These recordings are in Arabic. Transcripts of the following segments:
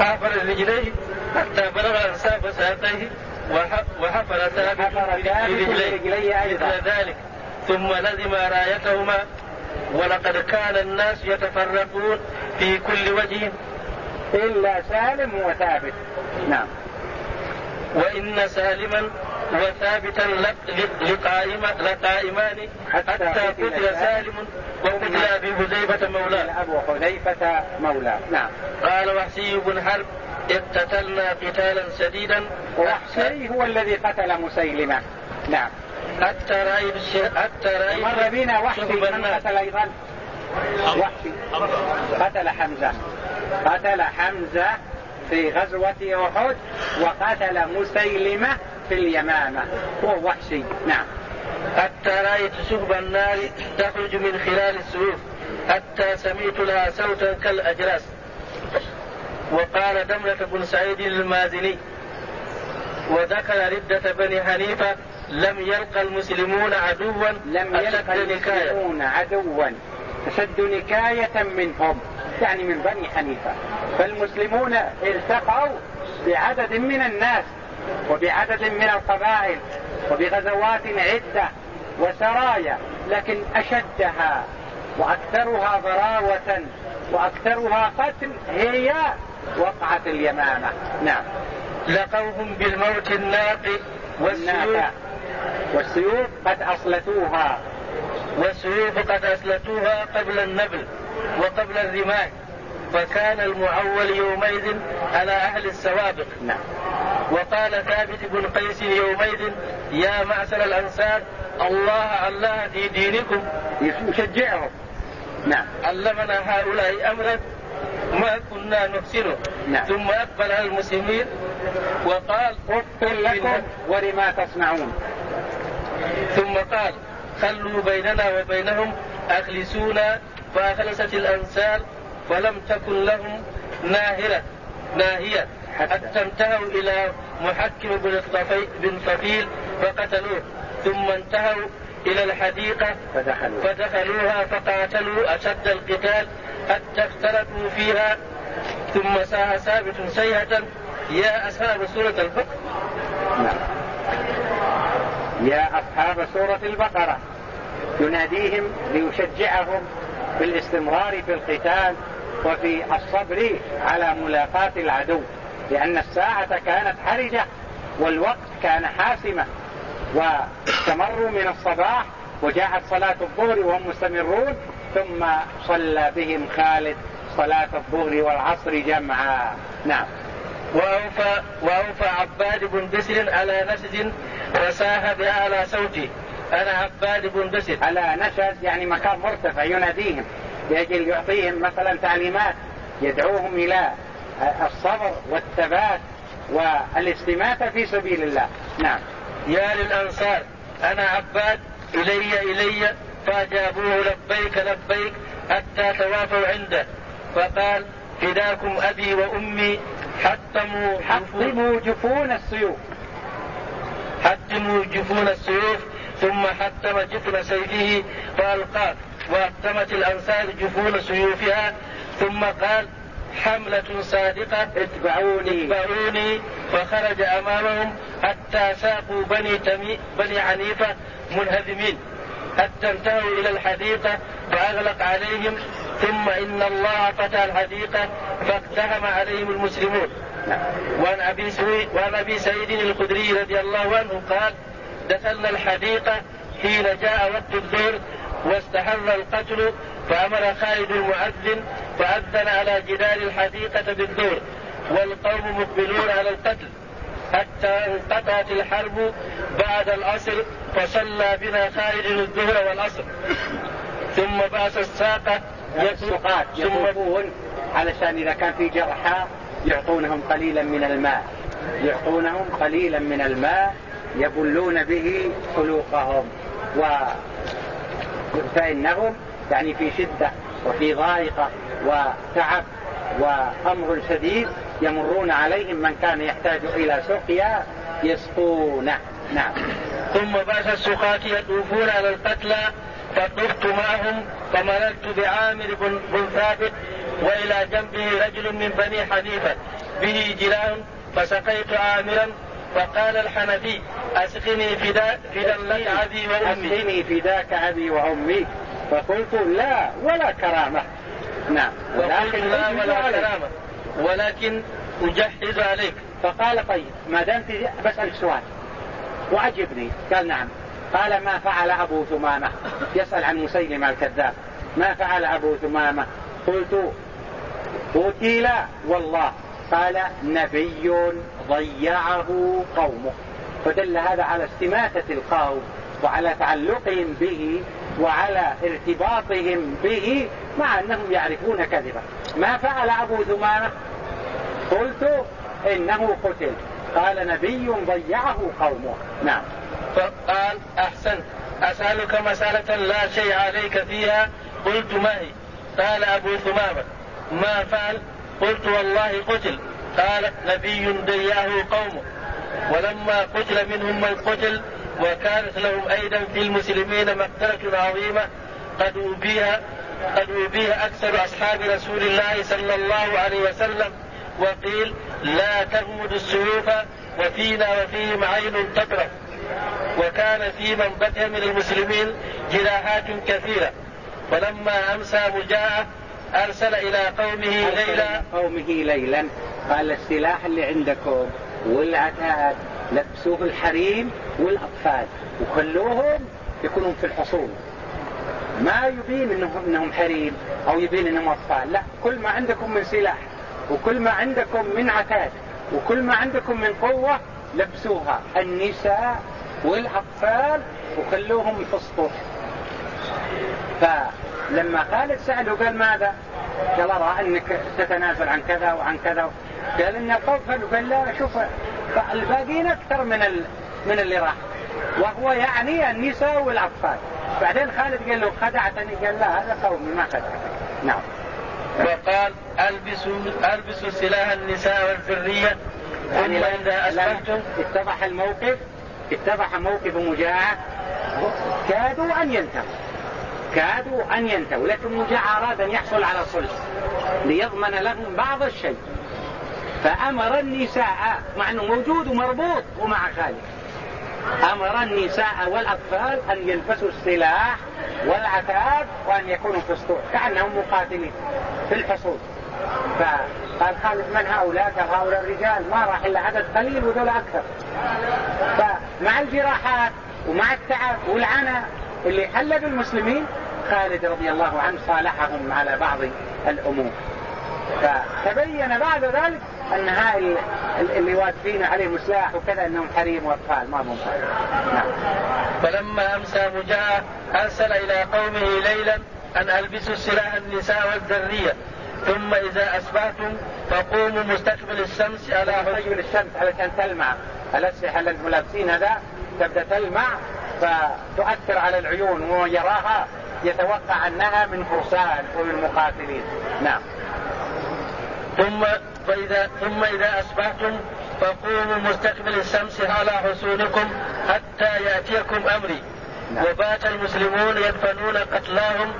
حافر رجليه حتى بلغ أنساب ساقيه وحفر ثابت برجليه. مثل ذلك. ثم لزم رايتهما. ولقد كان الناس يتفرقون في كل وجه. إلا سالم وثابت. نعم. وإن سالما وثابتا لقائمان حتى قتل سالم وقتل أبي حذيفة مولاه. أبو حذيفة مولاه. نعم. قال وحسي بن حرب اقتتلنا قتالا شديدا. وحسي هو الذي قتل مسيلمة. نعم. حتى رأيت حتى رأيت مر بنا وحشي من قتل أيضا؟ وحشي قتل حمزة. قتل حمزة في غزوة أحد وقتل مسيلمة في اليمامة هو وحشي. نعم. حتى رأيت سهب النار تخرج من خلال السيوف. حتى سمعت لها صوتا كالأجراس. وقال دملة بن سعيد المازني وذكر ردة بني حنيفة لم يلقى المسلمون عدوا لم يلقى المسلمون عدوا أشد نكاية منهم يعني من بني حنيفة. فالمسلمون التقوا بعدد من الناس. وبعدد من القبائل وبغزوات عدة وسرايا لكن أشدها وأكثرها ضراوة وأكثرها قتل هي وقعة اليمامة. نعم. لقوهم بالموت الناقي والسيوف. والسيوف قد أصلتوها. والسيوف قد أسلتوها قبل النبل وقبل الرماح فكان المعول يومئذ على أهل السوابق. نعم. وقال ثابت بن قيس يومئذ يا معشر الأنصار الله الله في دينكم. يشجعهم. نعم. علمنا هؤلاء أمرا ما كنا نحسنه. نعم. ثم أقبل على المسلمين وقال اف لكم ولما تصنعون. ثم قال خلوا بيننا وبينهم أخلسونا فأخلست الأنسال فلم تكن لهم ناهرة ناهية. حتى انتهوا إلى محكم بن بن طفيل فقتلوه. ثم انتهوا إلى الحديقة فدخلوا فدخلوها فقاتلوا أشد القتال حتى اختلفوا فيها. ثم ساها ثابت سيهة يا أصحاب سورة البقرة. نعم. يا أصحاب سورة البقرة. يناديهم ليشجعهم بالاستمرار في القتال وفي الصبر على ملاقاة العدو. لأن الساعة كانت حرجة والوقت كان حاسمة واستمروا من الصباح وجاءت صلاة الظهر وهم مستمرون ثم صلى بهم خالد صلاة الظهر والعصر جمعا. نعم. وأوفى, وأوفى عباد بن بسر على نسج وساه بأعلى صوته أنا عباد بن بسر. على نشد يعني مكان مرتفع يناديهم. لأجل يعطيهم مثلا تعليمات يدعوهم إلى الصبر والثبات والاستماتة في سبيل الله. نعم. يا للأنصار أنا عباد إلي إلي فأجابوه لبيك لبيك حتى توافوا عنده. فقال فداكم أبي وأمي حطموا حطموا جفون السيوف. حطموا جفون السيوف ثم حتم جفن سيفه فألقاه. وحتمت الأنصار جفون سيوفها ثم قال حملة صادقة. اتبعوني. اتبعوني. فخرج أمامهم حتى ساقوا بني تمي بني حنيفة منهزمين. حتى انتهوا إلى الحديقة فأغلق عليهم. ثم إن الله فتح الحديقة فاقتحم عليهم المسلمون. وعن أبي وعن أبي سعيد الخدري رضي الله عنه قال دخلنا الحديقة حين جاء وقت الظهر واستحر القتل فأمر خالد المؤذن فأذن على جدار الحديقة بالدور والقوم مقبلون على القتل. حتى انقطعت الحرب بعد العصر فصلى بنا خالد الظهر والعصر. ثم بعث الساقة السقاة يطوفون علشان إذا كان في جرحى يعطونهم قليلا من الماء. يعطونهم قليلا من الماء يبلون به حلوقهم و فإنهم يعني في شدة وفي ضائقة. وتعب وأمر شديد يمرون عليهم من كان يحتاج إلى سقيا يسقونه. نعم. ثم بعث السقاة يطوفون على القتلى فطفت معهم فمررت بعامر بن ثابت وإلى جنبه رجل من بني حنيفة. به جلاء فسقيت عامرا فقال الحنفي أسقني فدا فدا لك أبي وأمي. أسقني فداك أبي وأمي. فقلت لا ولا كرامة. نعم. ولكن لا ولا كرامة ولكن أجهز عليك. فقال طيب ما دمت بسألك سؤال. وعجبني قال نعم. قال ما فعل أبو ثمامة. يسأل عن مسيلمة الكذاب. ما فعل أبو ثمامة؟ قلت قتل والله. قال نبي ضيعه قومه. فدل هذا على استماتة القوم وعلى تعلقهم به وعلى ارتباطهم به مع أنهم يعرفون كذبا. ما فعل أبو ثمامة قلت إنه قتل. قال نبي ضيعه قومه. نعم. فقال أحسنت. أسألك مسألة لا شيء عليك فيها؟ قلت ما هي قال أبو ثمامة ما فعل؟ قلت والله قتل. قال نبي ضيعه قومه. ولما قتل منهم من قتل وكانت لهم أيضا في المسلمين مقتلة عظيمة قد أوبيها قد أوبيها أكثر أصحاب رسول الله صلى الله عليه وسلم وقيل لا تغمد السيوف وفينا وفيهم عين تطرف وكان في من بقي من المسلمين جراحات كثيرة. فلما أمسى مجاعة أرسل إلى قومه ليلا قومه ليلا قال السلاح اللي عندكم والعتاد لبسوه الحريم والأطفال وخلوهم يكونون في الحصون. ما يبين انهم إنهم حريم أو يبين إنهم أطفال لا كل ما عندكم من سلاح وكل ما عندكم من عتاد وكل ما عندكم من قوة لبسوها. النساء والأطفال وخلوهم في السطوح فلما خالد سأله قال ماذا؟ قال أرى أنك تتنازل عن كذا وعن كذا. قال إن القوم قال لا شوف الباقيين أكثر من ال... من اللي راح. وهو يعني النساء والأطفال. بعدين خالد قال له خدعتني قال لا هذا قومي ما خدعتني نعم. وقال البسوا ألبسوا سلاح النساء والذرية. ثم يعني اسلمتم اتضح الموقف. اتضح موقف مجاعة. كادوا أن ينتهوا. كادوا أن ينتهوا. لكن مجاعة أراد أن يحصل على صلح. ليضمن لهم بعض الشيء. فأمر النساء مع إنه موجود ومربوط ومع خالد. أمر النساء والأطفال أن يلبسوا السلاح والعتاد وأن يكونوا في السطوح كأنهم مقاتلين في الحصول. فقال خالد من هؤلاء؟ قال هؤلاء الرجال. ما راح إلا عدد قليل وذول أكثر. فمع الجراحات ومع التعب والعنى اللي حل بالمسلمين خالد رضي الله عنه صالحهم على بعض الأمور. فتبين بعد ذلك أن هاي اللي واقفين عليهم سلاح وكذا إنهم حريم وأطفال ما هم نعم. فلما امسى مجاهد أرسل إلى قومه ليلا أن ألبسوا سلاح النساء والذرية. ثم إذا أصبحتم فقوموا مستقبل الشمس على مستقبل الشمس علشان تلمع. الأسلحة اللي أنتم لابسينها ذا تبدأ تلمع فتؤثر على العيون ويراها يتوقع أنها من فرسان ومن مقاتلين. نعم. ثم فإذا ثم إذا أصبحتم فقوموا مستقبل الشمس على حصونكم حتى يأتيكم أمري. نعم. وبات المسلمون يدفنون قتلاهم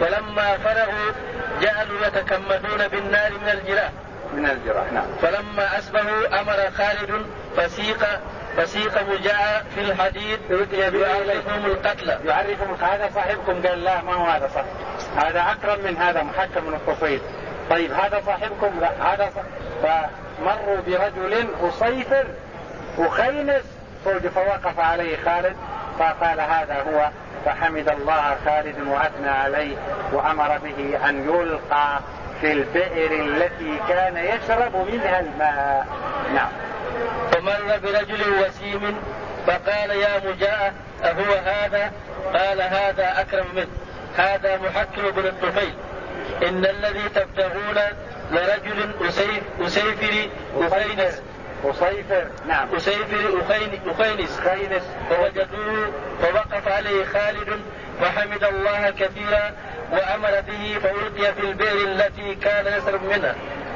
فلما فرغوا جعلوا يتكمدون بالنار من الجراح. من الجراح نعم. فلما أسبهوا أمر خالد فسيق فسيق مجاع في الحديد يعرفهم القتلى يعرفهم هذا صاحبكم قال لا ما هو هذا صح هذا أكرم من هذا محكم من الطفيل طيب هذا صاحبكم لا هذا فمروا برجل أصيفر وخينس فوقف عليه خالد فقال هذا هو فحمد الله خالد وأثنى عليه وأمر به أن يلقى في البئر التي كان يشرب منها الماء. نعم. فمر برجل وسيم فقال يا مجاء أهو هذا؟ قال هذا أكرم منه هذا محكم بن الطفيل. إن الذي تبتغون لرجل أسيف أسيفري أخينس. أصيفر نعم. أسيفر أخين أخينس. خينس فوجدوه فوقف عليه خالد وحمد الله كثيرا وأمر به فألقي في البئر التي كان يشرب منها.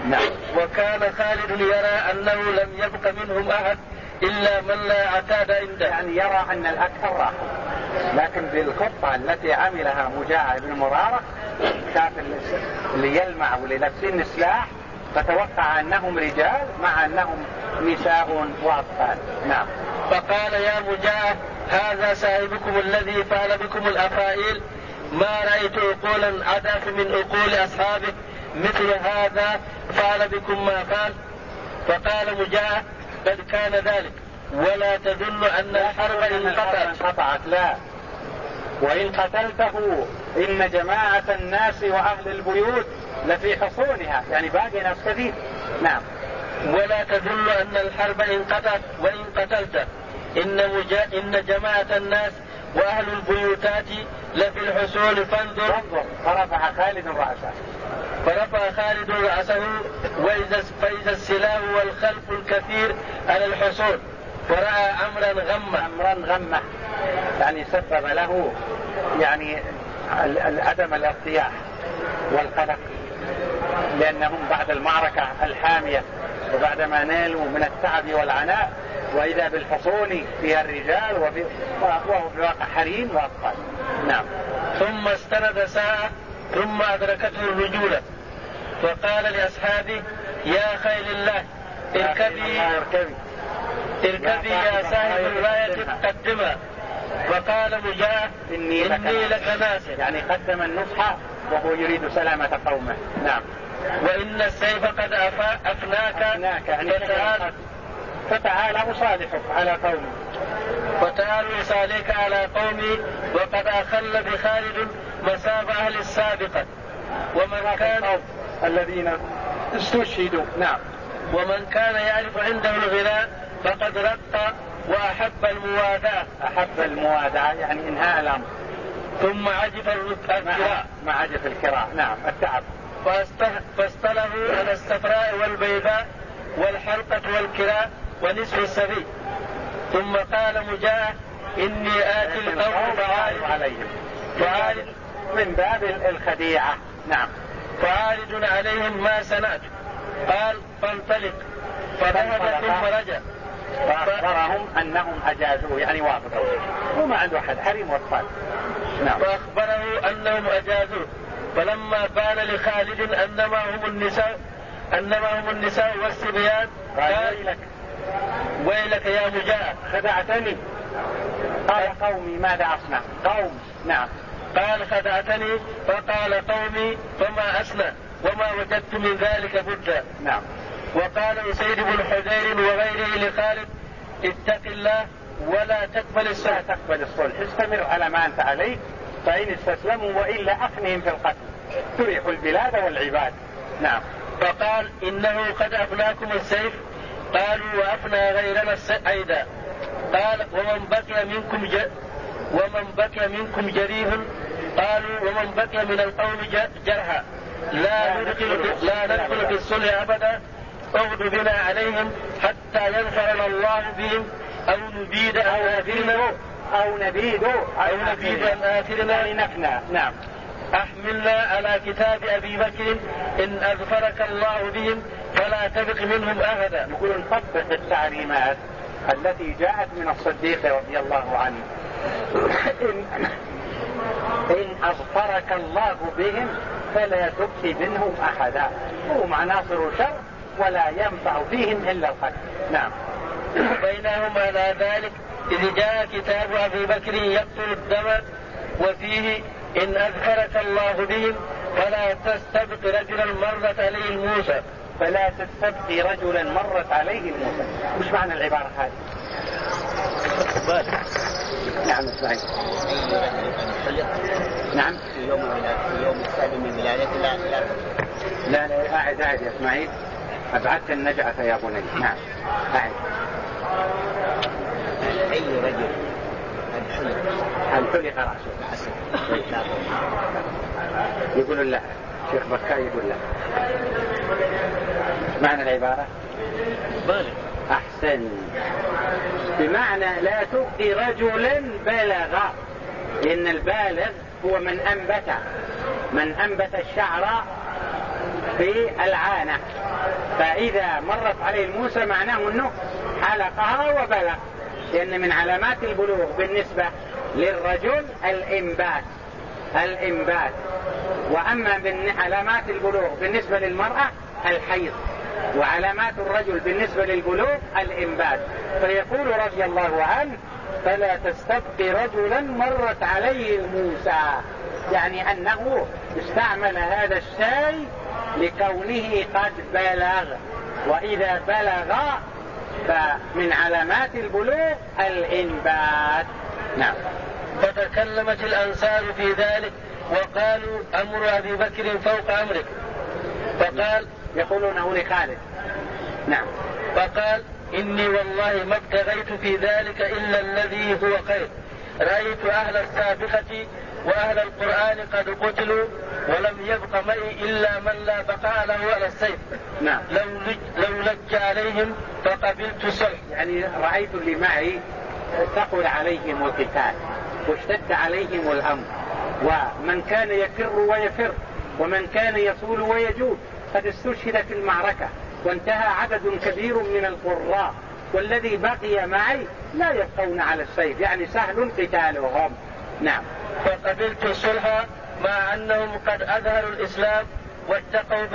نعم. وكان خالد يرى أنه لم يبق منهم أحد إلا من لا عتاد عنده. يعني يرى أن الأكثر راح لكن بالخطة التي عملها مجاعة بن مرارة شاف اللي يلمع واللي لابسين سلاح فتوقع أنهم رجال مع أنهم نساء وأطفال. نعم. فقال يا مجاهد هذا صاحبكم الذي فعل بكم الأفائل ما رأيت عقولا عدف من عقول أصحابه مثل هذا فعل بكم ما فعل؟ فقال مجاهد بل كان ذلك ولا تدل أن الحرب انقطعت. انقطعت لا. وإن قتلته إن جماعة الناس وأهل البيوت لفي حصونها. يعني باقي ناس كثير. نعم. ولا تدل أن الحرب انقطعت وإن قتلته إن. إن جماعة الناس وأهل البيوتات لفي الحصول. فانظر. انظر فرفع خالد رأسه. فرفع خالد رأسه وإذا فإذا السلاح والخلف الكثير على الحصول. فرأى أمرا غمة. أمرا غمة. يعني سبب له يعني عدم الارتياح والقلق لأنهم بعد المعركة الحامية وبعدما نالوا من التعب والعناء وإذا بالحصون فيها الرجال وهو في الواقع حريم وأطفال نعم. ثم استند ساعة ثم أدركته الرجولة فقال لأصحابه يا خيل الله اركبي. اركبي. يا صاحب الراية قدمها فقال مجاهد إني لك, إني لك ناصر يعني قدم النصح وهو يريد سلامة قومه نعم وإن السيف قد أفناك أفناك يعني فتعال فتعال أصالحك على قومي فتعال أصالحك على قومي وقد أخل بخالد مصاب أهل السابقة ومن كان الذين استشهدوا نعم ومن كان يعرف عنده الغناء فقد رق وأحب المواداة. أحب المواداة يعني إنهاء الأمر. ثم عجف الكراء. مع عجف الكراء. نعم التعب. فاصطلحوا على الصفراء والبيضاء والحلقة والكراء ونصف السبيل ثم قال مجاهد إني آتي القوم فعارض عليهم. فعارض من باب الخديعة. نعم. فعارض عليهم ما صنعت قال فانطلق. فذهب ثم رجع. فأخبرهم أنهم أجازوا يعني وافقوا. هو ما عنده أحد حريم وأطفال. نعم. فأخبره أنهم أجازوه فلما بان لخالد أنما هم النساء أنما هم النساء والصبيان قال ويلك. ويلك يا مجاهد. خدعتني. قال قومي ماذا أصنع؟ قوم. نعم. قال خدعتني. فقال قومي فما أصنع؟ وما وجدت من ذلك بدا نعم. وقال أسيد بن حذير وغيره لخالد اتق الله ولا تقبل الصلح. تقبل الصلح. استمر على ما أنت عليه فإن استسلموا وإلا أخنهم في القتل. تريح البلاد والعباد. نعم. فقال إنه قد أفناكم السيف. قالوا وأفنى غيرنا أيضا. قال ومن بقي منكم ج... ومن بقي منكم جريح قالوا ومن بقي من القوم جرحى. لا ندخل لا ندخل في الصلح أبدا. اغد بنا عليهم حتى ينفعنا الله بهم أو نبيد أنافرنا أو نبيد أو نبيد أنافرنا لنفنى نعم. أحملنا على كتاب أبي بكر إن أظفرك الله بهم فلا تبق منهم أبدا يقول نطبق التعليمات التي جاءت من الصديق رضي الله عنه. إن, إن أظفرك الله بهم فلا تبقي منهم أحدا. هم عناصر شر. ولا ينفع فيهم إلا القتل. نعم. بينهم على ذلك إذ جاء كتاب أبي بكر يقتل الدم وفيه إن أذكرك الله بهم فلا تستبق رجلا مرت عليه الموسى فلا تستبقي رجلا مرت عليه الموسى وش معنى العبارة هذه؟ نعم اسمعي نعم. في يوم في يوم السابع من ولادته لا لا لا لا قاعد قاعد يا إسماعيل. أبعدت النجعة يا بني نعم. قاعد أي رجل هل حلق رأسه؟ يقول لا. شيخ بكاء يقول لا. معنى العبارة؟ بالغ. أحسن. بمعنى لا تبقي رجلا بلغ. إن البالغ هو من أنبت. من أنبت الشعر في العانة. فإذا مرت عليه الموسى معناه أنه حلقها وبلغ لأن من علامات البلوغ بالنسبة للرجل الإنبات الإنبات. وأما من علامات البلوغ بالنسبة للمرأة الحيض وعلامات الرجل بالنسبة للبلوغ الإنبات. فيقول رضي الله عنه فلا تستبقي رجلا مرت عليه الموسى يعني أنه استعمل هذا الشيء لكونه قد بلغ. وإذا بلغ فمن علامات البلوغ الإنبات. نعم. فتكلمت الأنصار في ذلك وقالوا أمر أبي بكر فوق أمرك. فقال يقولونه لخالد. نعم. فقال إني والله ما ابتغيت في ذلك إلا الذي هو خير. رأيت أهل السابقة وأهل القرآن قد قتلوا ولم يبق معي إلا من لا بقاء له على السيف. نعم. لو لج, لو لج عليهم فقبلت الصلح يعني رأيت اللي معي ثقل عليهم القتال واشتد عليهم الأمر. ومن كان يفر ويفر ومن كان يصول ويجود قد استشهد في المعركة وانتهى عدد كبير من القراء. والذي بقي معي لا يبقون على السيف يعني سهل قتالهم نعم. فقبلت الصلح مع أنهم قد أظهروا الإسلام واتقوا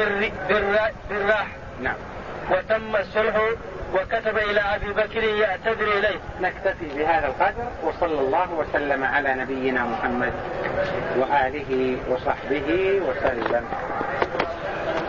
بالراح. نعم. وتم الصلح وكتب إلى أبي بكر يعتذر إليه. نكتفي بهذا القدر وصلى الله وسلم على نبينا محمد وآله وصحبه وسلم.